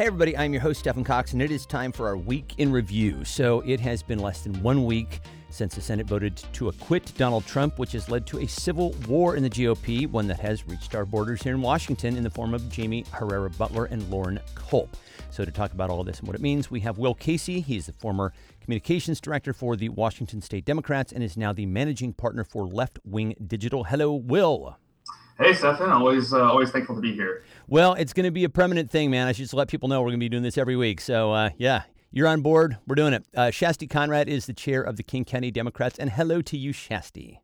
Hey, everybody, I'm your host, Stephen Cox, and it is time for our week in review. So, it has been less than one week since the Senate voted to acquit Donald Trump, which has led to a civil war in the GOP, one that has reached our borders here in Washington in the form of Jaime Herrera Beutler and Loren Culp. So, to talk about all of this and what it means, we have Will Casey. He's the former communications director for the Washington State Democrats and is now the managing partner for Left Wing Digital. Hello, Will. Hey, Stefan. Always, uh, always thankful to be here. Well, it's going to be a permanent thing, man. I should just let people know we're going to be doing this every week. So, uh, yeah, you're on board. We're doing it. Uh, Shasti Conrad is the chair of the King County Democrats, and hello to you, Shasti.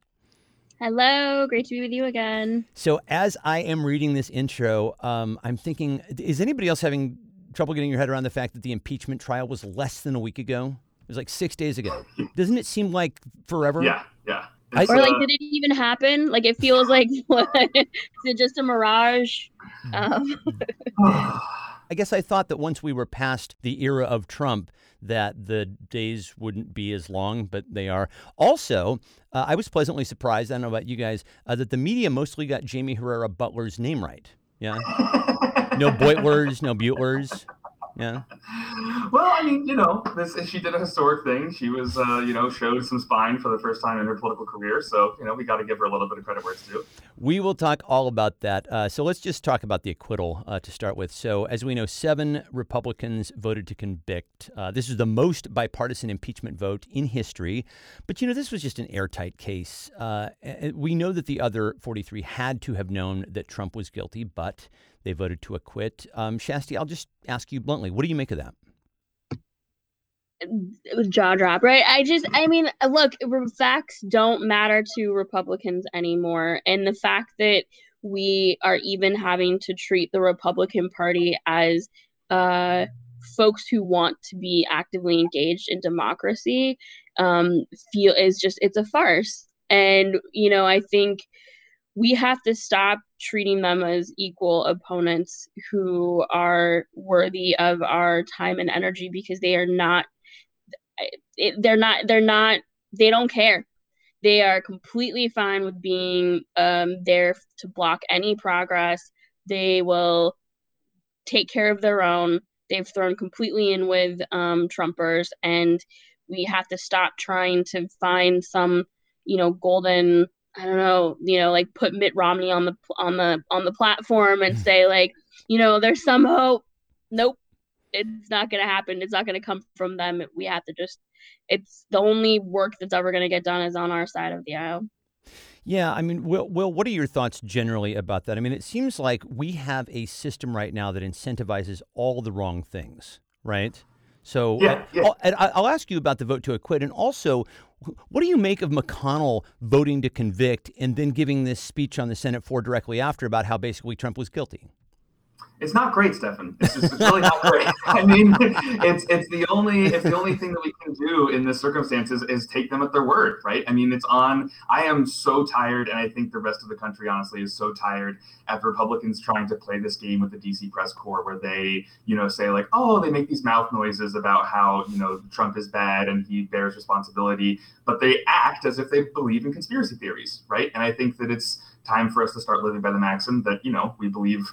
Hello, great to be with you again. So, as I am reading this intro, um, I'm thinking, is anybody else having trouble getting your head around the fact that the impeachment trial was less than a week ago? It was like six days ago. Doesn't it seem like forever? Yeah, yeah. I, or like, uh, did it even happen? Like, it feels like what? is it just a mirage? Um. I guess I thought that once we were past the era of Trump, that the days wouldn't be as long, but they are. Also, uh, I was pleasantly surprised. I don't know about you guys uh, that the media mostly got Jaime Herrera Beutler's name right. Yeah, no Beutlers, no Butlers. Yeah. Well, I mean, you know, this she did a historic thing. She was, uh, you know, showed some spine for the first time in her political career. So, you know, we got to give her a little bit of credit where it's due. We will talk all about that. Uh, so let's just talk about the acquittal uh, to start with. So, as we know, seven Republicans voted to convict. Uh, this is the most bipartisan impeachment vote in history. But you know, this was just an airtight case. Uh, we know that the other 43 had to have known that Trump was guilty, but they voted to acquit. Um, Shasti, I'll just ask you bluntly, what do you make of that? It was jaw drop, right? I just, I mean, look, facts don't matter to Republicans anymore. And the fact that we are even having to treat the Republican Party as uh, folks who want to be actively engaged in democracy um, feel is just, it's a farce. And, you know, I think we have to stop treating them as equal opponents who are worthy of our time and energy because they are not they're not they're not they don't care. They are completely fine with being um, there to block any progress. They will take care of their own. They've thrown completely in with um, trumpers and we have to stop trying to find some you know golden I don't know, you know, like put Mitt Romney on the on the on the platform and mm-hmm. say like, you know, there's some hope. Nope, it's not going to happen. It's not going to come from them. We have to just. It's the only work that's ever going to get done is on our side of the aisle. Yeah, I mean, Will, Will, what are your thoughts generally about that? I mean, it seems like we have a system right now that incentivizes all the wrong things, right? So yeah, yeah. I'll, I'll, ask you about the vote to acquit, and also, what do you make of McConnell voting to convict and then giving this speech on the Senate floor directly after about how basically Trump was guilty? It's not great, Stefan. It's just it's really not great. I mean, it's it's the only it's the only thing that we can do in this circumstances is take them at their word, right? I mean, it's on. I am so tired, and I think the rest of the country honestly is so tired of Republicans trying to play this game with the DC press corps, where they you know say like, oh, they make these mouth noises about how you know Trump is bad and he bears responsibility, but they act as if they believe in conspiracy theories, right? And I think that it's time for us to start living by the maxim that you know we believe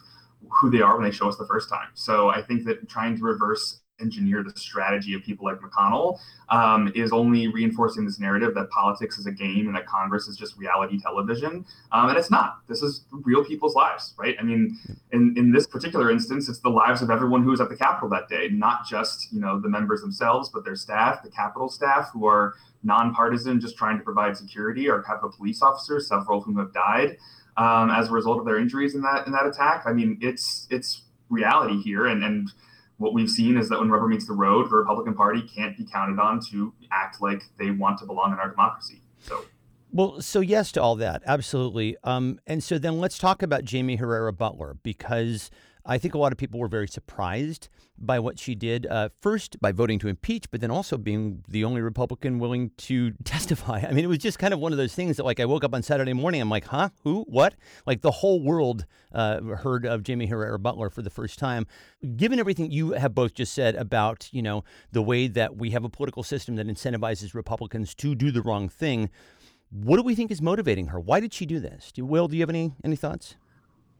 who they are when they show us the first time. So I think that trying to reverse engineer the strategy of people like McConnell um, is only reinforcing this narrative that politics is a game and that Congress is just reality television. Um, and it's not. This is real people's lives, right? I mean, in, in this particular instance, it's the lives of everyone who was at the Capitol that day, not just you know the members themselves, but their staff, the Capitol staff, who are nonpartisan, just trying to provide security, our Capitol police officers, several of whom have died um, as a result of their injuries in that in that attack. I mean, it's it's reality here, and and what we've seen is that when rubber meets the road, the Republican Party can't be counted on to act like they want to belong in our democracy. So. Well, so yes to all that, absolutely. Um, and so then let's talk about Jaime Herrera Beutler because I think a lot of people were very surprised by what she did. Uh, first, by voting to impeach, but then also being the only Republican willing to testify. I mean, it was just kind of one of those things that, like, I woke up on Saturday morning, I'm like, huh? Who? What? Like, the whole world uh, heard of Jaime Herrera Beutler for the first time. Given everything you have both just said about, you know, the way that we have a political system that incentivizes Republicans to do the wrong thing, what do we think is motivating her? Why did she do this? Do, Will, do you have any any thoughts?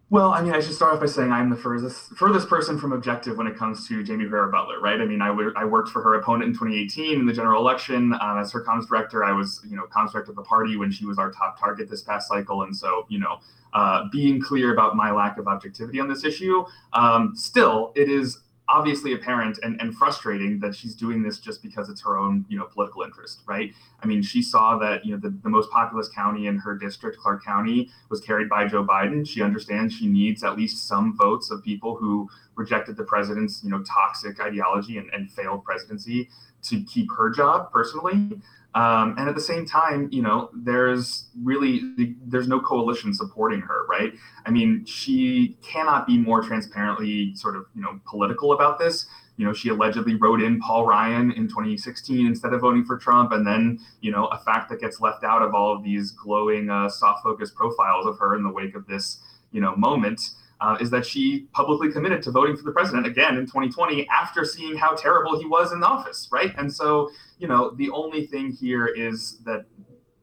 Well, I mean, I should start off by saying I'm the furthest furthest person from objective when it comes to Jaime Herrera Beutler, right? I mean, I, w- I worked for her opponent in 2018 in the general election um, as her comms director. I was, you know, comms director of the party when she was our top target this past cycle, and so, you know, uh, being clear about my lack of objectivity on this issue, um, still, it is obviously apparent and, and frustrating that she's doing this just because it's her own you know political interest right? I mean she saw that you know the, the most populous county in her district clark county was carried by joe biden. She understands she needs at least some votes of people who rejected the president's you know toxic ideology and, and failed presidency to keep her job personally um, and at the same time, you know, there's really there's no coalition supporting her, right? I mean, she cannot be more transparently sort of you know political about this. You know, she allegedly wrote in Paul Ryan in 2016 instead of voting for Trump, and then you know a fact that gets left out of all of these glowing, uh, soft focus profiles of her in the wake of this you know moment uh, is that she publicly committed to voting for the president again in 2020 after seeing how terrible he was in office, right? And so, you know, the only thing here is that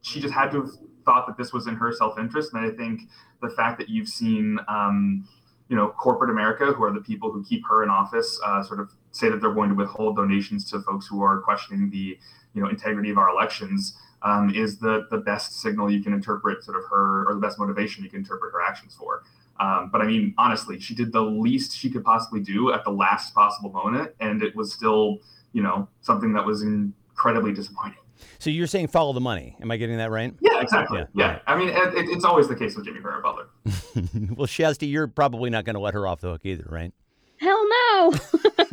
she just had to have thought that this was in her self-interest. And I think the fact that you've seen, um, you know, corporate America, who are the people who keep her in office, uh, sort of say that they're going to withhold donations to folks who are questioning the, you know, integrity of our elections. Um, is the the best signal you can interpret sort of her or the best motivation you can interpret her actions for. Um, but I mean, honestly, she did the least she could possibly do at the last possible moment, and it was still, you know, something that was incredibly disappointing. So you're saying follow the money? Am I getting that right? Yeah, exactly. Yeah, yeah. I mean, it, it's always the case with Jaime Herrera Beutler. well, Shasti, you're probably not going to let her off the hook either, right? Hell no.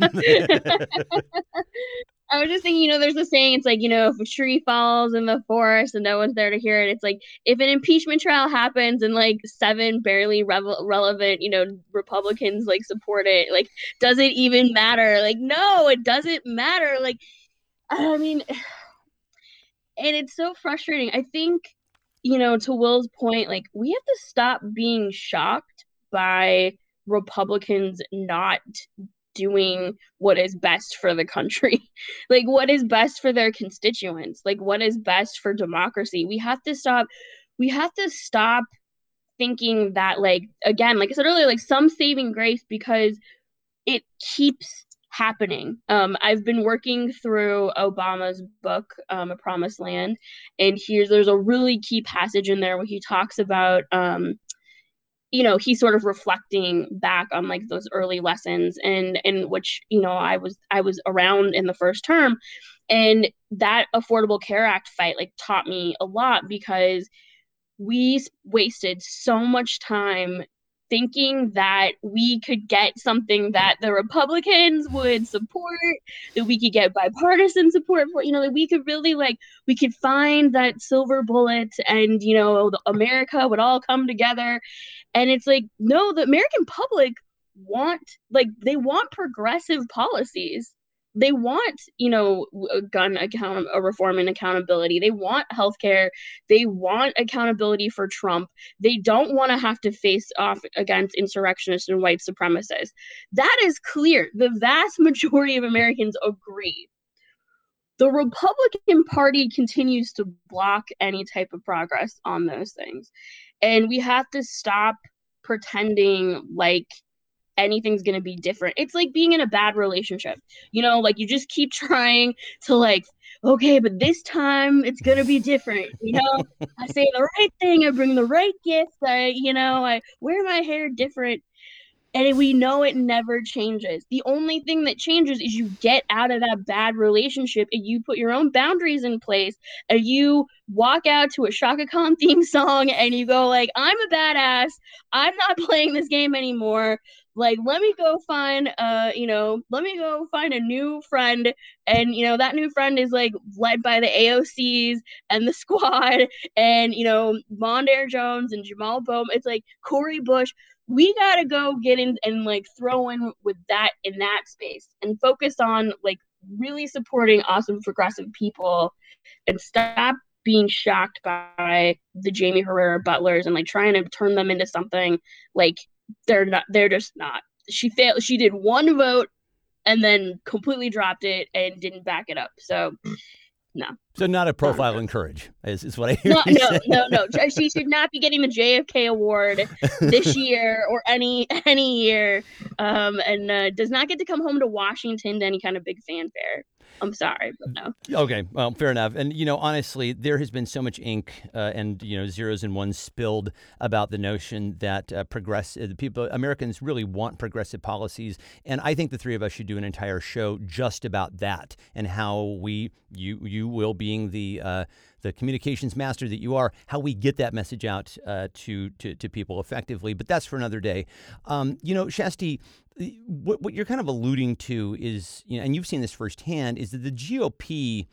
I was just thinking, you know, there's a saying, it's like, you know, if a tree falls in the forest and no one's there to hear it, it's like if an impeachment trial happens and like seven barely relevant, you know, Republicans like support it, like, does it even matter? Like, no, it doesn't matter. Like, I mean, and it's so frustrating. I think, you know, to Will's point, like, we have to stop being shocked by Republicans not doing what is best for the country. Like what is best for their constituents? Like what is best for democracy? We have to stop we have to stop thinking that like again like i said earlier like some saving grace because it keeps happening. Um i've been working through obama's book um a promised land and here's there's a really key passage in there where he talks about um you know he's sort of reflecting back on like those early lessons and and which you know i was i was around in the first term. And that affordable care act fight like taught me a lot because we wasted so much time thinking that we could get something that the Republicans would support, that we could get bipartisan support for, you know, that we could really like, we could find that silver bullet and, you know, America would all come together. And it's like, no, the American public want, like, they want progressive policies they want you know gun account a reform and accountability. They want healthcare. They want accountability for trump. They don't want to have to face off against insurrectionists and white supremacists. That is clear. The vast majority of americans agree. The republican party continues to block any type of progress on those things. And we have to stop pretending like anything's going to be different. It's like being in a bad relationship. You know, like you just keep trying to like okay, but this time it's to be different. You know, I say the right thing, I bring the right gift, I you know, I wear my hair different and we know it never changes. The only thing that changes is you get out of that bad relationship and you put your own boundaries in place and you walk out to a Chaka Khan theme song and you go like, I'm a badass. I'm not playing this game anymore like let me go find uh you know let me go find a new friend. And you know that new friend is like led by the AOCs and the squad and you know Mondaire Jones and Jamal Bowman it's like Cori Bush. We gotta go get in and like throw in with that in that space and focus on like really supporting awesome progressive people and stop being shocked by the Jaime Herrera Beutlers and like trying to turn them into something like they're not they're just not she failed she did one vote and then completely dropped it and didn't back it up so no. So not a profile in courage is, is what I hear. No, no, say. no, no. She should not be getting the JFK award this year or any any year, um, and uh, does not get to come home to Washington to any kind of big fanfare. I'm sorry, but no. Okay, well, fair enough. And you know, honestly, there has been so much ink uh, and you know zeros and ones spilled about the notion that uh, progress uh, people Americans really want progressive policies, and I think the three of us should do an entire show just about that and how we you you will being the uh, the communications master that you are, how we get that message out uh, to, to to people effectively. But that's for another day. Um, you know, Shasti, what, what you're kind of alluding to is, you know, and you've seen this firsthand, is that the GOP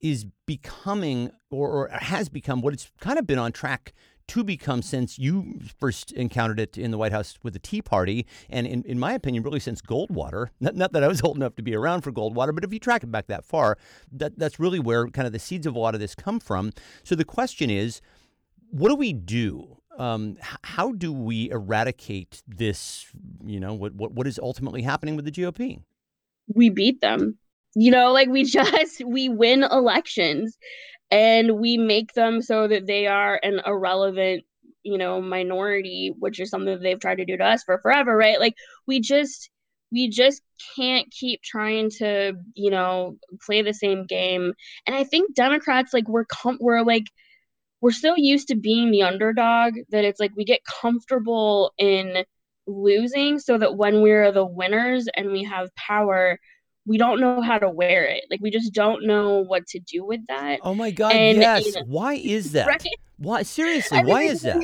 is becoming or, or has become what it's kind of been on track to become since you first encountered it in the White House with the Tea Party, and in, in my opinion, really since Goldwater. Not, not that I was old enough to be around for Goldwater, but if you track it back that far, that, that's really where kind of the seeds of a lot of this come from. So the question is, what do we do? Um, how do we eradicate this? You know, what, what what is ultimately happening with the GOP? we beat them. You know, like we just we win elections and we make them so that they are an irrelevant, you know, minority, which is something that they've tried to do to us for forever, right? Like we just we just can't keep trying to, you know, play the same game. And I think Democrats like we're com- we're like we're so used to being the underdog that it's like we get comfortable in losing so that when we're the winners and we have power we don't know how to wear it like we just don't know what to do with that Oh my God! And, yes. you know, why is that? right? Why seriously? I why is that?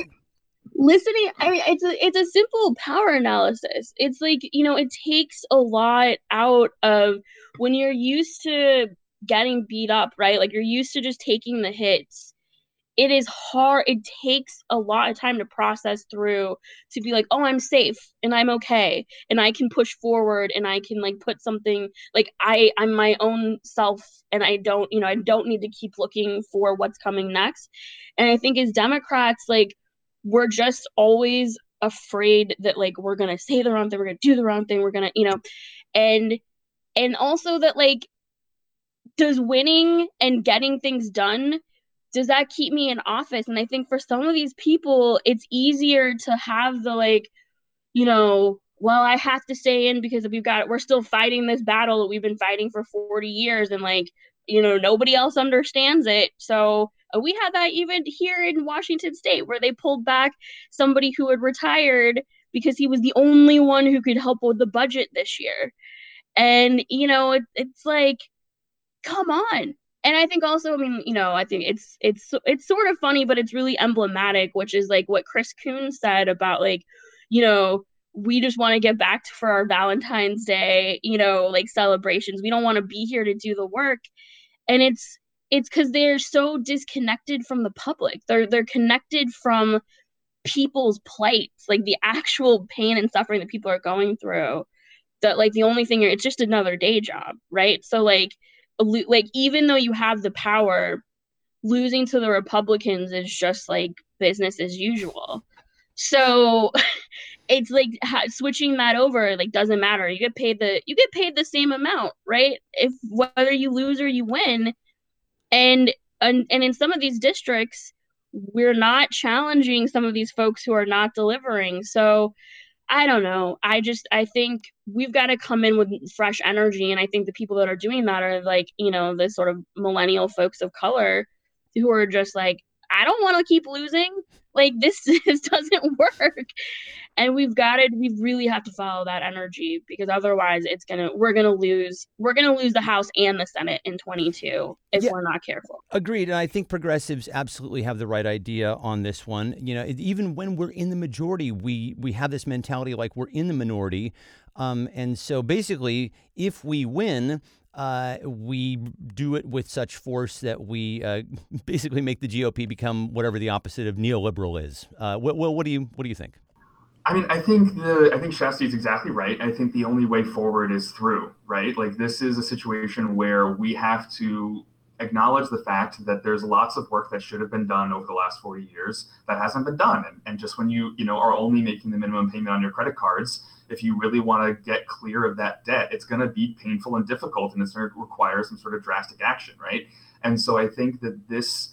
listening i mean it's a it's a simple power analysis it's like you know it takes a lot out of when you're used to getting beat up right like you're used to just taking the hits it is hard it takes a lot of time to process through to be like oh i'm safe and i'm okay and i can push forward and i can like put something like i i'm my own self and i don't you know i don't need to keep looking for what's coming next. And i think as democrats like we're just always afraid that like we're gonna say the wrong thing we're gonna do the wrong thing we're gonna you know and and also that like does winning and getting things done does that keep me in office? And i think for some of these people it's easier to have the like you know well i have to stay in because we've got we're still fighting this battle that we've been fighting for 40 years and like you know nobody else understands it. So uh, we had that even here in washington state where they pulled back somebody who had retired because he was the only one who could help with the budget this year. And you know it, it's like come on and i think also i mean you know i think it's it's it's sort of funny but it's really emblematic which is like what chris Coons said about like you know we just want to get back to, for our valentine's day you know like celebrations. We don't want to be here to do the work. And it's it's because they're so disconnected from the public. They're they're connected from people's plights like the actual pain and suffering that people are going through that like the only thing it's just another day job right? So like like even though you have the power losing to the republicans is just like business as usual. So it's like ha- switching that over like doesn't matter. You get paid the you get paid the same amount right? If whether you lose or you win. And and, and in some of these districts we're not challenging some of these folks who are not delivering. So I don't know. I just I think we've got to come in with fresh energy, and I think the people that are doing that are like you know the sort of millennial folks of color who are just like I don't want to keep losing. Like this, this doesn't work, and we've got to we really have to follow that energy because otherwise it's gonna we're gonna lose we're gonna lose the House and the Senate in 22 if Yeah. we're not careful. Agreed, and I think progressives absolutely have the right idea on this one. You know, even when we're in the majority, we we have this mentality like we're in the minority, um, and so basically, if we win. Uh, we do it with such force that we uh, basically make the GOP become whatever the opposite of neoliberal is. Uh, what, what, what do you what do you think? I mean, I think the I think Shasti is exactly right. I think the only way forward is through, right? Like this is a situation where we have to acknowledge the fact that there's lots of work that should have been done over the last 40 years that hasn't been done. And, and just when you, you know, are only making the minimum payment on your credit cards, if you really want to get clear of that debt, it's going to be painful and difficult and it's going to require some sort of drastic action, right? And so I think that this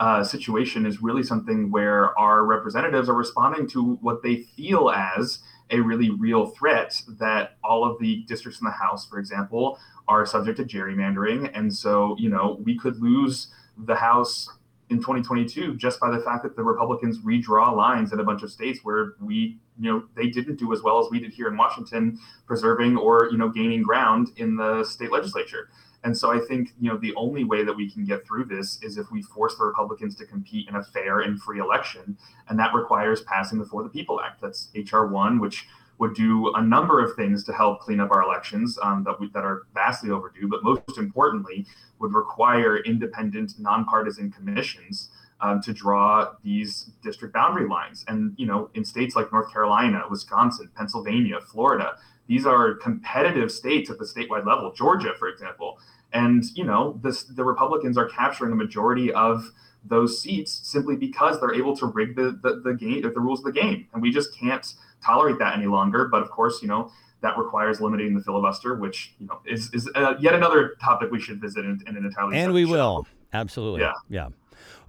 uh, situation is really something where our representatives are responding to what they feel as a really real threat that all of the districts in the House, for example, are subject to gerrymandering. And so, you know, we could lose the House in 2022 just by the fact that the Republicans redraw lines in a bunch of states where we, you know, they didn't do as well as we did here in Washington, preserving or, you know, gaining ground in the state legislature. And so I think, you know, the only way that we can get through this is if we force the Republicans to compete in a fair and free election. And that requires passing the For the People Act. That's H.R. 1, which would do a number of things to help clean up our elections um, that, we, that are vastly overdue, but most importantly, would require independent, nonpartisan commissions um, to draw these district boundary lines. And, you know, in states like North Carolina, Wisconsin, Pennsylvania, Florida, these are competitive states at the statewide level. Georgia, for example, and you know, this, the Republicans are capturing a majority of those seats simply because they're able to rig the, the, the game, the rules of the game, and we just can't tolerate that any longer. But of course, you know, that requires limiting the filibuster, which you know is is uh, yet another topic we should visit in, in an entirely. And we show. will absolutely. Yeah. Yeah.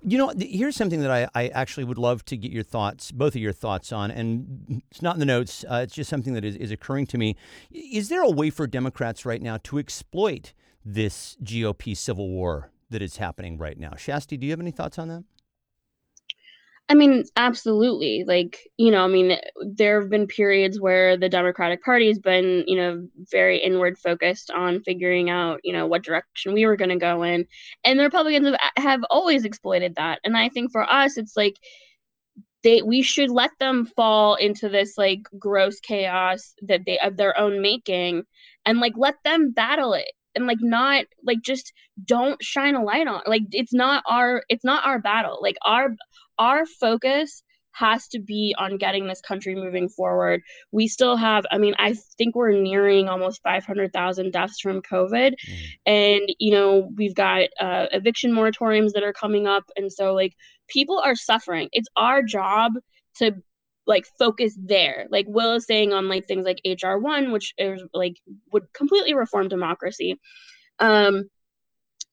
You know, here's something that I, I actually would love to get your thoughts, both of your thoughts on, and it's not in the notes. Uh, it's just something that is, is occurring to me. Is there a way for Democrats right now to exploit this GOP civil war that is happening right now? Shasti, do you have any thoughts on that? I mean, absolutely. Like, you know, I mean, there have been periods where the Democratic Party has been, you know, very inward focused on figuring out, you know, what direction we were going to go in. And the Republicans have, have always exploited that. And I think for us, it's like, they we should let them fall into this like gross chaos that they of their own making and like let them battle it and like not like just don't shine a light on like it's not our it's not our battle like our our focus has to be on getting this country moving forward. We still have, I mean, I think we're nearing almost 500,000 deaths from COVID. Mm. And, you know, we've got uh, eviction moratoriums that are coming up. And so, like, people are suffering. It's our job to like focus there like will is saying on like things like hr1 which is like would completely reform democracy um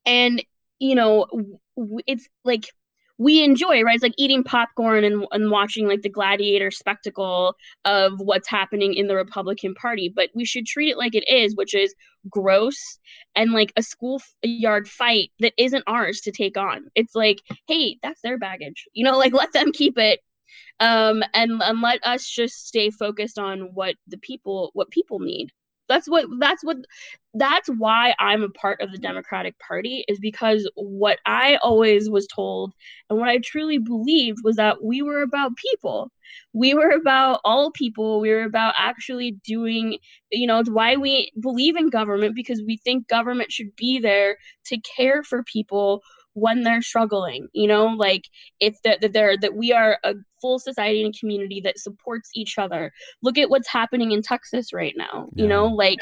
and you know it's like we enjoy, right? It's like eating popcorn and, and watching like the gladiator spectacle of what's happening in the Republican Party. But we should treat it like it is, which is gross and like a schoolyard fight that isn't ours to take on. It's like, hey, that's their baggage. You know, like let them keep it. Um, and, and let us just stay focused on what the people what people need that's what that's what that's why I'm a part of the Democratic Party is because what I always was told and what I truly believed was that we were about people. We were about all people. We were about actually doing, you know, it's why we believe in government because we think government should be there to care for people when they're struggling you know like if that that they're that we are a full society and community that supports each other. Look at what's happening in texas right now yeah. you know like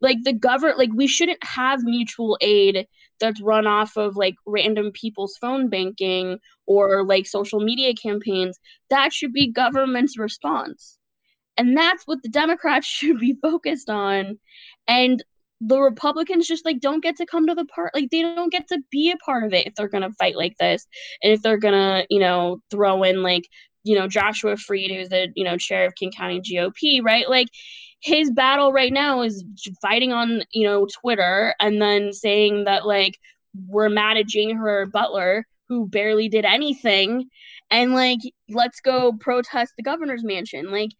like the government like we shouldn't have mutual aid that's run off of like random people's phone banking or like social media campaigns. That should be government's response. And that's what the democrats should be focused on. And the Republicans just like don't get to come to the part like they don't get to be a part of it if they're gonna fight like this and if they're gonna you know throw in like you know Joshua Freed who's the you know chair of King County GOP right? Like his battle right now is fighting on you know Twitter and then saying that like we're mad at Jaime Herrera Beutler who barely did anything and like let's go protest the governor's mansion. Like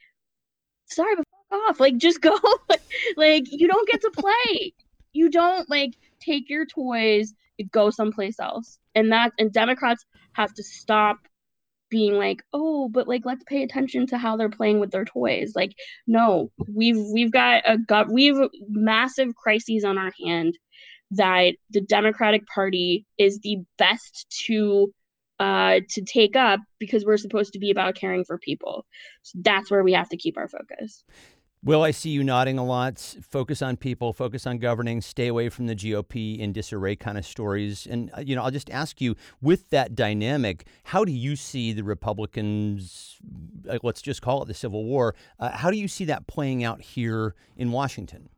sorry off. Like just go. like you don't get to play. You don't like take your toys, go someplace else. And that and Democrats have to stop being like, "Oh, but like let's pay attention to how they're playing with their toys." Like, no, we've we've got a got we've massive crises on our hand that the Democratic Party is the best to uh, to take up because we're supposed to be about caring for people. So that's where we have to keep our focus. Will, I see you nodding a lot. Focus on people, focus on governing, stay away from the GOP in disarray kind of stories. And, uh, you know, I'll just ask you with that dynamic, how do you see the Republicans, uh, let's just call it the Civil War, uh, how do you see that playing out here in Washington?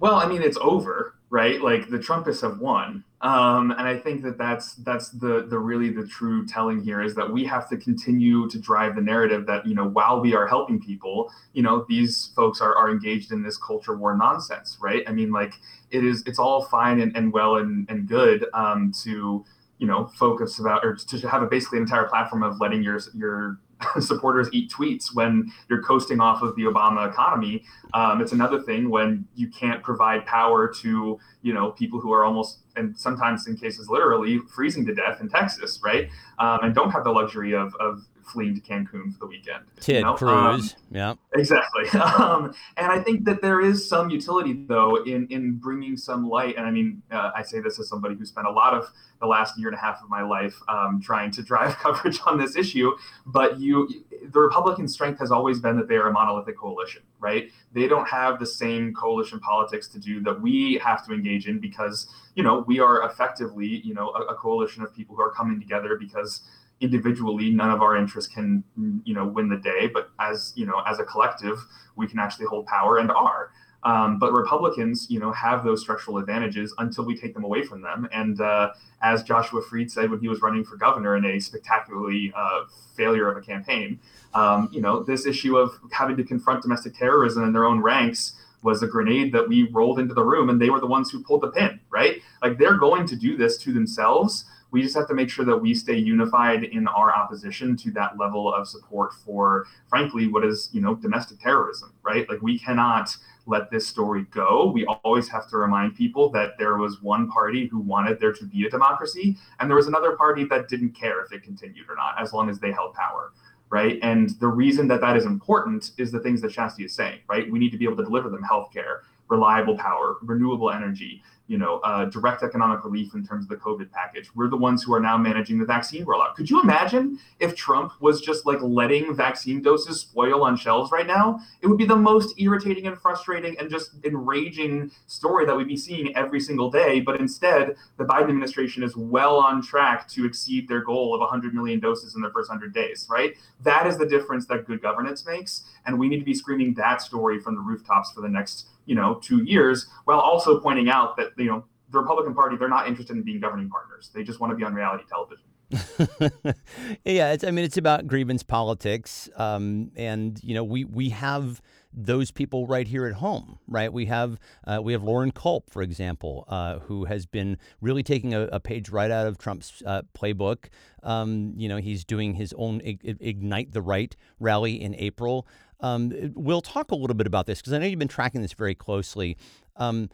Well, I mean, it's over, right? Like the Trumpists have won, um, and I think that that's that's the the really the true telling here is that we have to continue to drive the narrative that you know while we are helping people, you know, these folks are are engaged in this culture war nonsense, right? I mean, like it is it's all fine and, and well and and good um, to you know focus about or to have a basically an entire platform of letting your your supporters eat tweets when you're coasting off of the Obama economy. Um, it's another thing when you can't provide power to you know people who are almost and sometimes in cases literally freezing to death in Texas, right? Um, and don't have the luxury of, of fleeing to Cancun for the weekend. Ted you know? Cruz, um, yeah, exactly. Um, and I think that there is some utility though in in bringing some light. And I mean, uh, I say this as somebody who spent a lot of the last year and a half of my life um, trying to drive coverage on this issue. But you, the Republican strength has always been that they are a monolithic coalition, right? They don't have the same coalition politics to do that we have to engage in because you know we are effectively you know a, a coalition of people who are coming together because individually none of our interests can you know win the day but as you know as a collective we can actually hold power and are. Um, but republicans you know have those structural advantages until we take them away from them. And uh, as joshua freed said when he was running for governor in a spectacularly uh, failure of a campaign um, you know this issue of having to confront domestic terrorism in their own ranks was a grenade that we rolled into the room and they were the ones who pulled the pin right? Like they're going to do this to themselves we just have to make sure that we stay unified in our opposition to that level of support for, frankly, what is, you know, domestic terrorism, right? Like we cannot let this story go. We always have to remind people that there was one party who wanted there to be a democracy, and there was another party that didn't care if it continued or not, as long as they held power right? And the reason that that is important is the things that Shasti is saying, right? We need to be able to deliver them healthcare, reliable power, renewable energy, you know, uh, direct economic relief in terms of the COVID package. We're the ones who are now managing the vaccine rollout. Could you imagine if Trump was just like letting vaccine doses spoil on shelves right now? It would be the most irritating and frustrating and just enraging story that we'd be seeing every single day. But instead, the Biden administration is well on track to exceed their goal of 100 million doses in the first 100 days, right? That is the difference that good governance makes. And we need to be screaming that story from the rooftops for the next you know two years while also pointing out that you know the republican party they're not interested in being governing partners they just want to be on reality television yeah i mean it's about grievance politics um, and you know we we have those people right here at home, right? We have uh, we have Loren Culp, for example, uh, who has been really taking a, a page right out of Trump's uh, playbook. Um, you know, he's doing his own Ignite the Right rally in April. Um, we'll talk a little bit about this because I know you've been tracking this very closely. Um,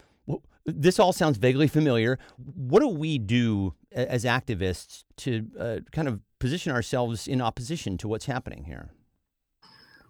this all sounds vaguely familiar. What do we do as activists to uh, kind of position ourselves in opposition to what's happening here?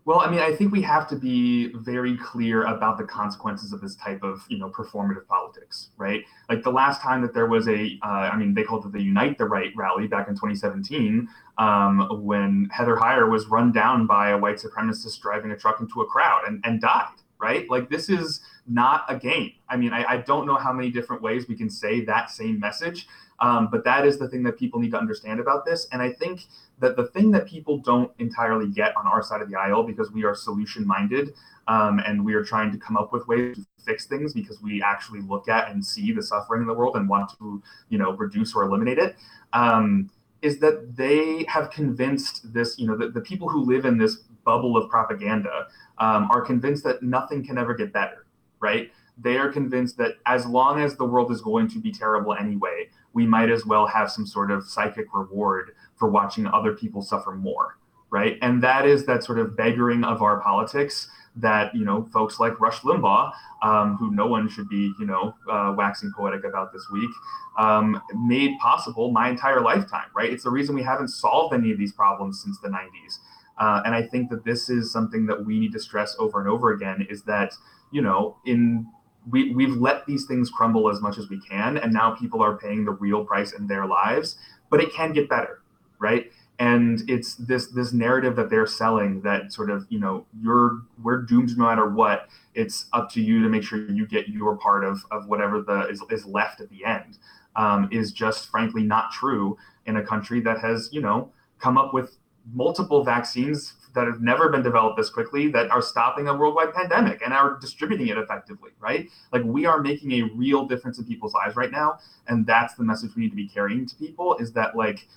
Well, I mean, I think we have to be very clear about the consequences of this type of, you know, performative politics, right? Like the last time that there was a, uh, I mean, they called it the Unite the Right rally back in 2017, um, when Heather Heyer was run down by a white supremacist driving a truck into a crowd and, and died, right? Like this is not a game. I mean, I, I don't know how many different ways we can say that same message, um, but that is the thing that people need to understand about this. And I think that the thing that people don't entirely get on our side of the aisle, because we are solution minded um, and we are trying to come up with ways to fix things because we actually look at and see the suffering in the world and want to, you know, reduce or eliminate it. Um, is that they have convinced this, you know, the, the people who live in this bubble of propaganda um, are convinced that nothing can ever get better, right? They are convinced that as long as the world is going to be terrible anyway, we might as well have some sort of psychic reward for watching other people suffer more, right? And that is that sort of beggaring of our politics that you know folks like Rush Limbaugh, um, who no one should be you know uh, waxing poetic about this week, um, made possible my entire lifetime. Right? It's the reason we haven't solved any of these problems since the '90s. Uh, and I think that this is something that we need to stress over and over again: is that you know in we, we've let these things crumble as much as we can and now people are paying the real price in their lives but it can get better right? And it's this this narrative that they're selling that sort of you know you're we're doomed no matter what. It's up to you to make sure you get your part of of whatever the is, is left at the end um, is just frankly not true in a country that has you know come up with multiple vaccines that have never been developed this quickly that are stopping a worldwide pandemic and are distributing it effectively, right? Like we are making a real difference in people's lives right now. And that's the message we need to be carrying to people is that like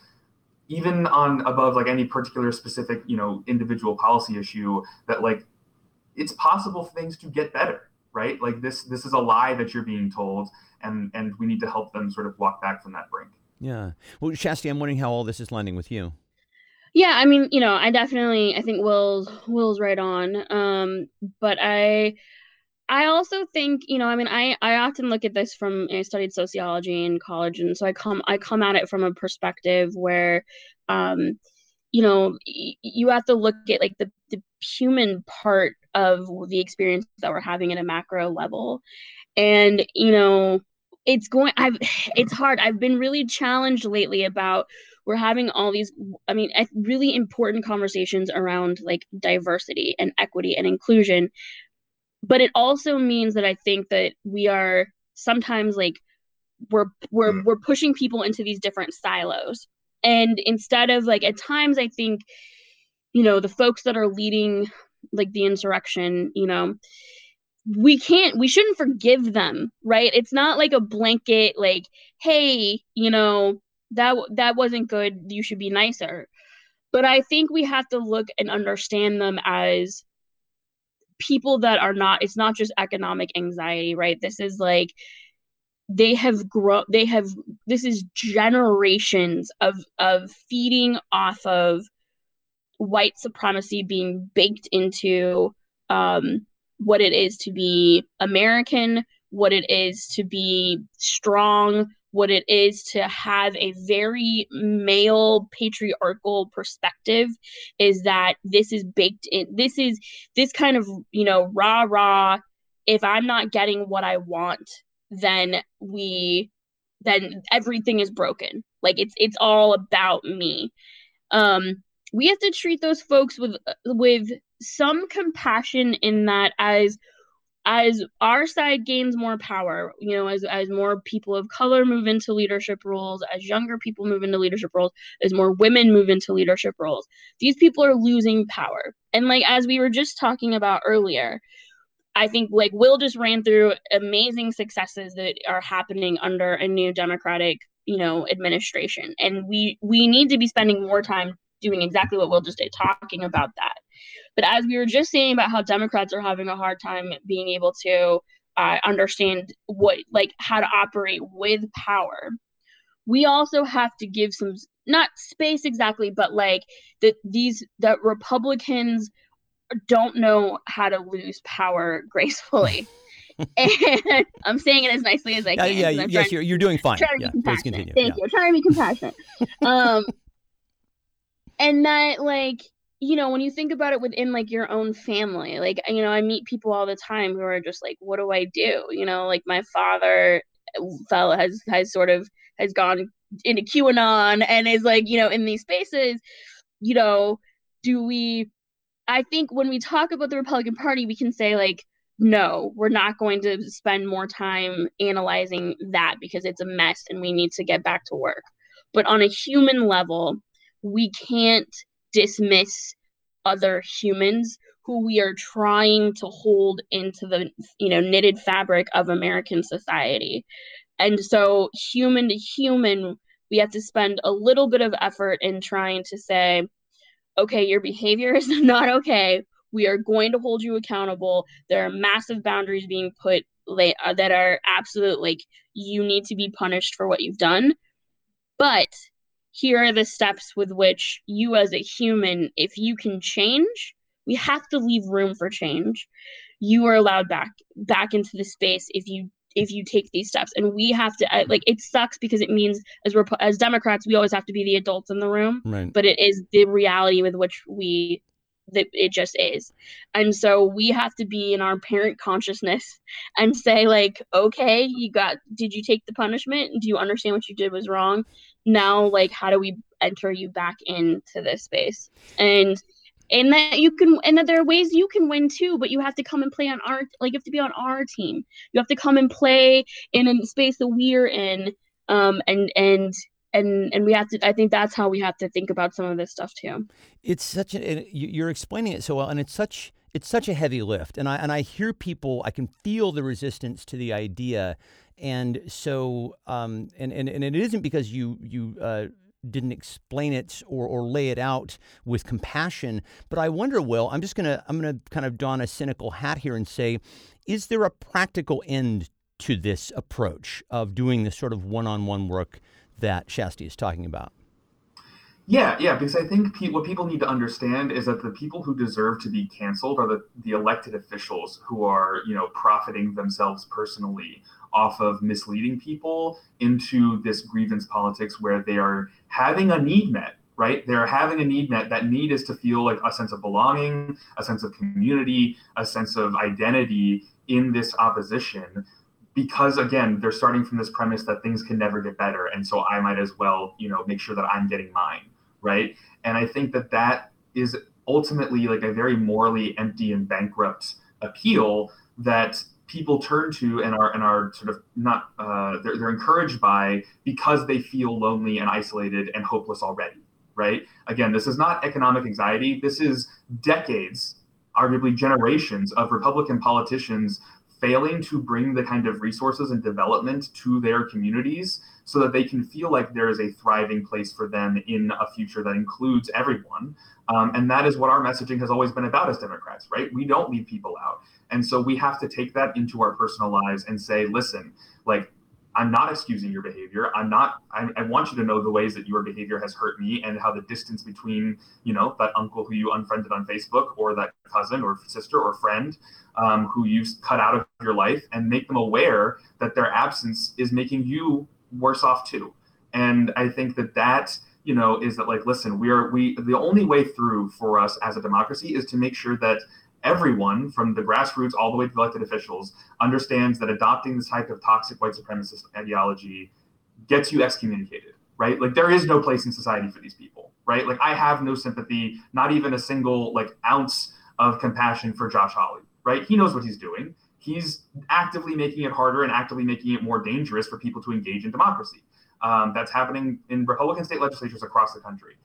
even on above like any particular specific, you know, individual policy issue, that like it's possible for things to get better, right? Like this this is a lie that you're being told and and we need to help them sort of walk back from that brink. Yeah. Well, Shasti, I'm wondering how all this is landing with you. Yeah, I mean, you know, I definitely I think Will's Will's right on. Um, but I I also think, you know, I mean, I I often look at this from I studied sociology in college, and so I come I come at it from a perspective where, um, you know, y- you have to look at like the the human part of the experience that we're having at a macro level, and you know, it's going. I've it's hard. I've been really challenged lately about we're having all these i mean really important conversations around like diversity and equity and inclusion. But it also means that i think that we are sometimes like we're we're mm. we're pushing people into these different silos. And instead of like at times i think you know the folks that are leading like the insurrection you know we can't we shouldn't forgive them right? It's not like a blanket like hey you know that that wasn't good. You should be nicer. But i think we have to look and understand them as people that are not it's not just economic anxiety right? This is like they have grown they have this is generations of of feeding off of white supremacy being baked into um what it is to be american what it is to be strong what it is to have a very male patriarchal perspective is that this is baked in this is this kind of you know rah rah if i'm not getting what i want then we then everything is broken. Like it's it's all about me. Um we have to treat those folks with with some compassion in that as as our side gains more power, you know, as as more people of color move into leadership roles, as younger people move into leadership roles, as more women move into leadership roles, these people are losing power. And like as we were just talking about earlier, I think like Will just ran through amazing successes that are happening under a new democratic, you know, administration. And we we need to be spending more time doing exactly what Will just did, talking about that. But as we were just saying about how Democrats are having a hard time being able to uh, understand what, like, how to operate with power, we also have to give some, not space exactly, but like that these, that Republicans don't know how to lose power gracefully. and I'm saying it as nicely as I can. Yeah, yeah yes, you're, you're doing fine. Yeah, please continue. Thank yeah. you. I'm trying to be compassionate. um, and that, like, you know, when you think about it within like your own family, like, you know, I meet people all the time who are just like, what do I do? You know, like my father uh, fell has, has sort of, has gone into QAnon and is like, you know, in these spaces, you know, do we, I think when we talk about the Republican Party, we can say like, no, we're not going to spend more time analyzing that because it's a mess and we need to get back to work. But on a human level, we can't dismiss other humans who we are trying to hold into the you know knitted fabric of American society. And so human to human, we have to spend a little bit of effort in trying to say, okay, your behavior is not okay. We are going to hold you accountable. There are massive boundaries being put uh, that are absolute like you need to be punished for what you've done. But here are the steps with which you as a human if you can change we have to leave room for change. You are allowed back back into the space if you if you take these steps. And we have to uh, like it sucks because it means as we're as democrats we always have to be the adults in the room. Right. but it is the reality with which we that it just is. And so we have to be in our parent consciousness and say like okay you got did you take the punishment? Do you understand what you did was wrong? Now like how do we enter you back into this space? And and that you can and that there are ways you can win too but you have to come and play on our like you have to be on our team. You have to come and play in a space that we're in um and and and and we have to i think that's how we have to think about some of this stuff too it's such a you're explaining it so well and it's such it's such a heavy lift and i and i hear people i can feel the resistance to the idea and so um and and, and it isn't because you you uh didn't explain it or, or lay it out with compassion. But I wonder, Will, I'm just gonna I'm gonna kind of don a cynical hat here and say, is there a practical end to this approach of doing this sort of one-on-one work that Shasti is talking about? Yeah, yeah, because I think pe- what people need to understand is that the people who deserve to be canceled are the, the elected officials who are, you know, profiting themselves personally off of misleading people into this grievance politics where they are having a need met right? They're having a need met. That need is to feel like a sense of belonging a sense of community a sense of identity in this opposition because again they're starting from this premise that things can never get better and so i might as well you know make sure that i'm getting mine right? And i think that that is ultimately like a very morally empty and bankrupt appeal that people turn to and are and are sort of not uh, they're, they're encouraged by because they feel lonely and isolated and hopeless already right? Again this is not economic anxiety. This is decades arguably generations of republican politicians failing to bring the kind of resources and development to their communities so that they can feel like there is a thriving place for them in a future that includes everyone. Um, and that is what our messaging has always been about as Democrats, right? We don't leave people out. And so we have to take that into our personal lives and say, listen, like, I'm not excusing your behavior. I'm not, I, I, want you to know the ways that your behavior has hurt me and how the distance between, you know, that uncle who you unfriended on Facebook or that cousin or sister or friend um, who you've cut out of your life and make them aware that their absence is making you worse off too. And I think that that, you know, is that like, listen, we are, we, the only way through for us as a democracy is to make sure that everyone from the grassroots all the way to elected officials understands that adopting this type of toxic white supremacist ideology gets you excommunicated right? Like there is no place in society for these people right? Like i have no sympathy not even a single like ounce of compassion for josh hawley right? He knows what he's doing. He's actively making it harder and actively making it more dangerous for people to engage in democracy. Um, that's happening in republican state legislatures across the country.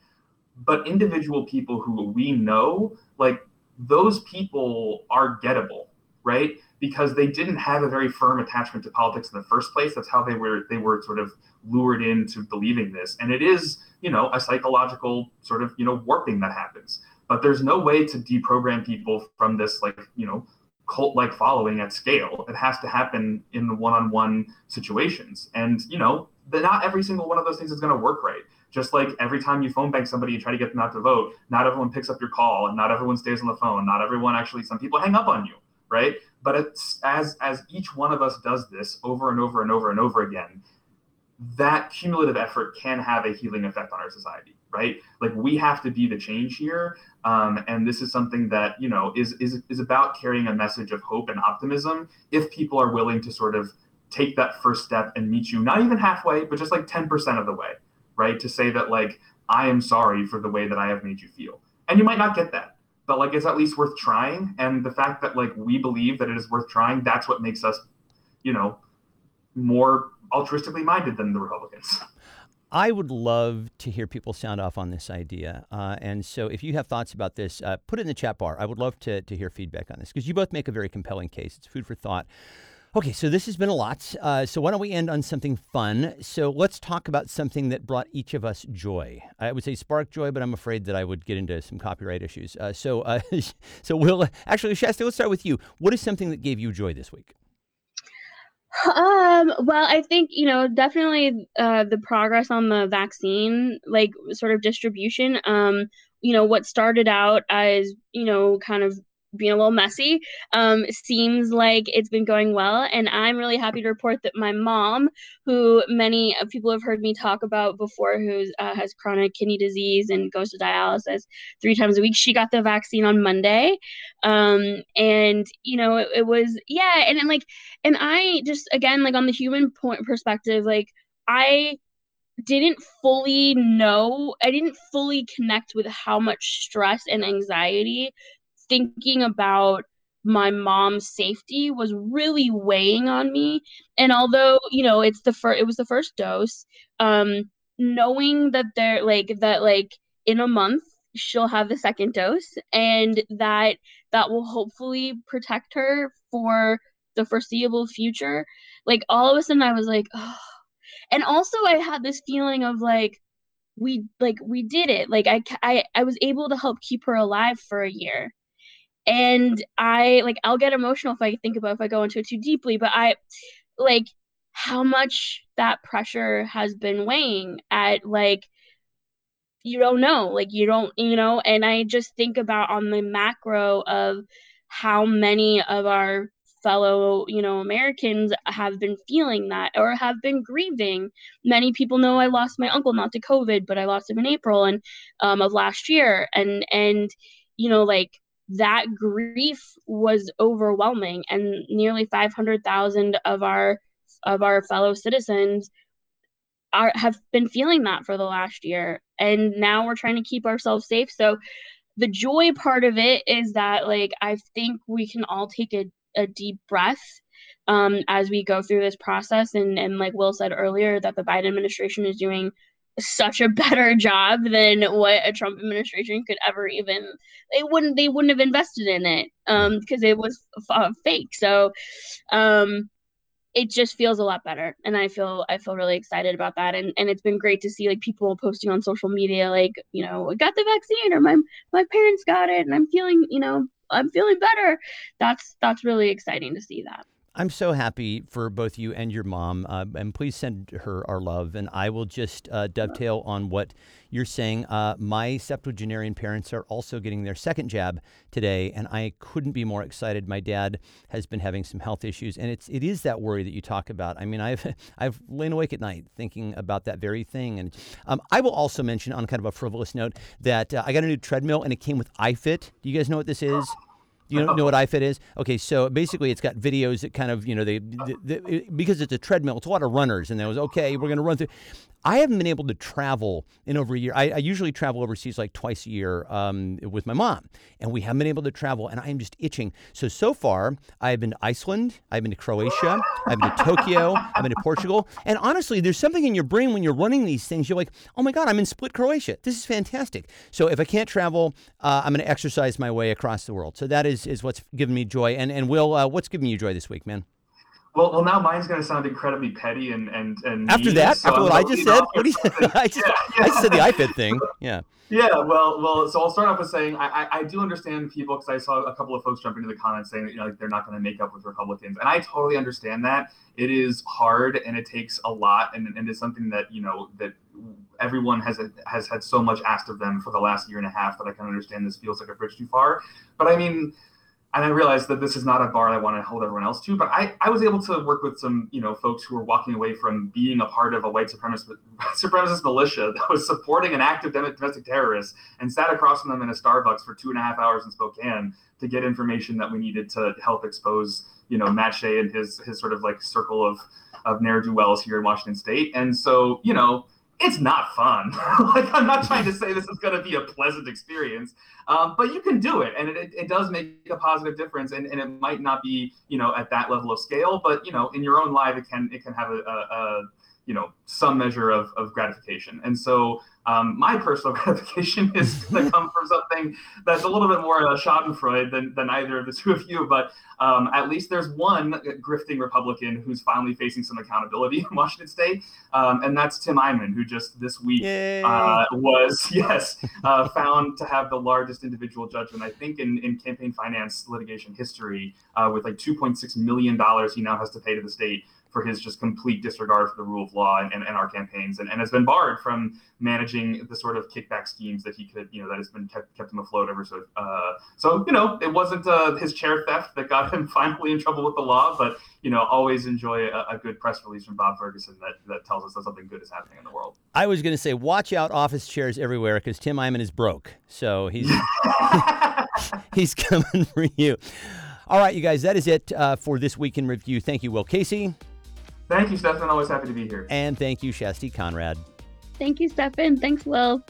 But individual people who we know like those people are gettable, right? Because they didn't have a very firm attachment to politics in the first place. That's how they were they were sort of lured into believing this. And it is, you know, a psychological sort of, you know, warping that happens. But there's no way to deprogram people from this like, you know, cult like following at scale. It has to happen in the one-on-one situations. And, you know, not every single one of those things is going to work right. Just like every time you phone bank somebody and try to get them out to vote, not everyone picks up your call and not everyone stays on the phone. Not everyone actually, some people hang up on you, right? But it's as as each one of us does this over and over and over and over again, that cumulative effort can have a healing effect on our society, right? Like we have to be the change here, um, and this is something that you know is is is about carrying a message of hope and optimism. If people are willing to sort of take that first step and meet you, not even halfway, but just like ten percent of the way, right? To say that like I am sorry for the way that I have made you feel. And you might not get that, but like it's at least worth trying. And the fact that like we believe that it is worth trying, that's what makes us, you know, more altruistically minded than the Republicans. I would love to hear people sound off on this idea. Uh, and so if you have thoughts about this, uh, put it in the chat bar. I would love to, to hear feedback on this because you both make a very compelling case. It's food for thought. Okay, so this has been a lot. Uh, so why don't we end on something fun? So let's talk about something that brought each of us joy. I would say spark joy, but I'm afraid that I would get into some copyright issues. Uh, so, uh, so we'll actually, Shasti, let's start with you. What is something that gave you joy this week? Um, well, I think, you know, definitely uh, the progress on the vaccine, like sort of distribution. Um, you know, what started out as, you know, kind of being a little messy. Um, seems like it's been going well, and I'm really happy to report that my mom, who many people have heard me talk about before, who uh, has chronic kidney disease and goes to dialysis three times a week, she got the vaccine on Monday, um, and you know it, it was yeah, and, and like, and I just again like on the human point perspective, like I didn't fully know, I didn't fully connect with how much stress and anxiety thinking about my mom's safety was really weighing on me. And although you know it's the first it was the first dose um knowing that they're like that like in a month she'll have the second dose and that that will hopefully protect her for the foreseeable future like all of a sudden i was like oh. and also i had this feeling of like we like we did it. Like I, I i was able to help keep her alive for a year and i like i'll get emotional if i think about if i go into it too deeply but i like how much that pressure has been weighing at like you don't know like you don't you know? And i just think about on the macro of how many of our fellow you know americans have been feeling that or have been grieving. Many people know i lost my uncle not to covid but i lost him in april and um, of last year. And and you know like that grief was overwhelming and nearly 500,000 of our of our fellow citizens are have been feeling that for the last year and now we're trying to keep ourselves safe. So the joy part of it is that like i think we can all take a, a deep breath um, as we go through this process and and like will said earlier that the biden administration is doing such a better job than what a Trump administration could ever even they wouldn't they wouldn't have invested in it um because it was f- fake. So um it just feels a lot better and i feel i feel really excited about that and and it's been great to see like people posting on social media like you know I got the vaccine or my my parents got it and i'm feeling you know i'm feeling better. That's that's really exciting to see that I'm so happy for both you and your mom, uh, and please send her our love. And I will just uh, dovetail on what you're saying. Uh, my septuagenarian parents are also getting their second jab today, and I couldn't be more excited. My dad has been having some health issues, and it's it is that worry that you talk about. I mean, I've I've lain awake at night thinking about that very thing. And um, I will also mention, on kind of a frivolous note, that uh, I got a new treadmill, and it came with iFit. Do you guys know what this is? You don't oh. know what iFit is? Okay, so basically it's got videos that kind of, you know, they, they, they because it's a treadmill, it's a lot of runners, and they was okay, we're going to run through. I haven't been able to travel in over a year. I, I usually travel overseas like twice a year um, with my mom, and we haven't been able to travel, and I am just itching. So, so far, I've been to Iceland, I've been to Croatia, I've been to Tokyo, I've been to Portugal. And honestly, there's something in your brain when you're running these things, you're like, oh my God, I'm in Split, Croatia. This is fantastic. So, if I can't travel, uh, I'm going to exercise my way across the world. So, that is, is what's given me joy. And, and Will, uh, what's giving you joy this week, man? Well, well, now mine's going to sound incredibly petty and and and after mean, that, so after what I just said, what do you? I just, Yeah, I just said the yeah. iFit thing. Yeah. Yeah, well, well, so I'll start off with saying I, I, I do understand people because I saw a couple of folks jump into the comments saying that you know like they're not going to make up with Republicans, and I totally understand that. It is hard and it takes a lot, and, and it's something that you know that everyone has has had so much asked of them for the last year and a half that I can understand this feels like a bridge too far. But I mean, and I realized that this is not a bar I want to hold everyone else to, but I, I was able to work with some, you know, folks who were walking away from being a part of a white supremacist, supremacist militia that was supporting an active domestic terrorist and sat across from them in a Starbucks for two and a half hours in Spokane to get information that we needed to help expose, you know, Matt Shea and his his sort of like circle of of ne'er-do-wells here in Washington State. And so, you know, it's not fun. like I'm not trying to say this is going to be a pleasant experience, um, but you can do it, and it, it does make a positive difference. And, and it might not be you know at that level of scale, but you know in your own life it can it can have a, a, a you know some measure of, of gratification. And so um, my personal gratification is going to come from something that's a little bit more uh, Schadenfreude than, than either of the two of you. But um, at least there's one grifting Republican who's finally facing some accountability in Washington State, um, and that's Tim Eyman, who just this week uh, was yes uh, found to have the largest individual judgment I think in, in campaign finance litigation history, uh, with like 2.6 million dollars he now has to pay to the state for his just complete disregard for the rule of law and, and, and, our campaigns and, and has been barred from managing the sort of kickback schemes that he could, you know, that has been kept, kept him afloat ever so. Uh, so, you know, it wasn't uh, his chair theft that got him finally in trouble with the law, but, you know, always enjoy a, a, good press release from Bob Ferguson that, that tells us that something good is happening in the world. I was going to say, watch out office chairs everywhere because Tim Eyman is broke. So he's, he's coming for you. All right, you guys, that is it uh, for this week in review. Thank you, Will Casey. Thank you, Stefan. Always happy to be here. And thank you, Shasti Conrad. Thank you, Stefan. Thanks, Will.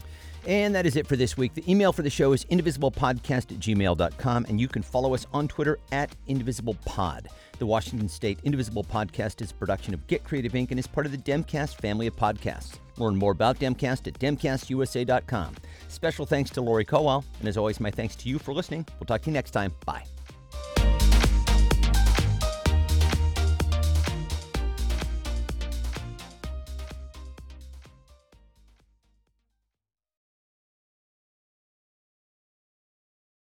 And that is it for this week. The email for the show is indivisiblepodcast at gmail.com, and you can follow us on Twitter at indivisiblepod. The Washington State Indivisible Podcast is a production of Get Creative Inc. and is part of the Demcast family of podcasts. Learn more about Demcast at demcastusa.com. Special thanks to Lori Kowal, and as always, my thanks to you for listening. We'll talk to you next time. Bye.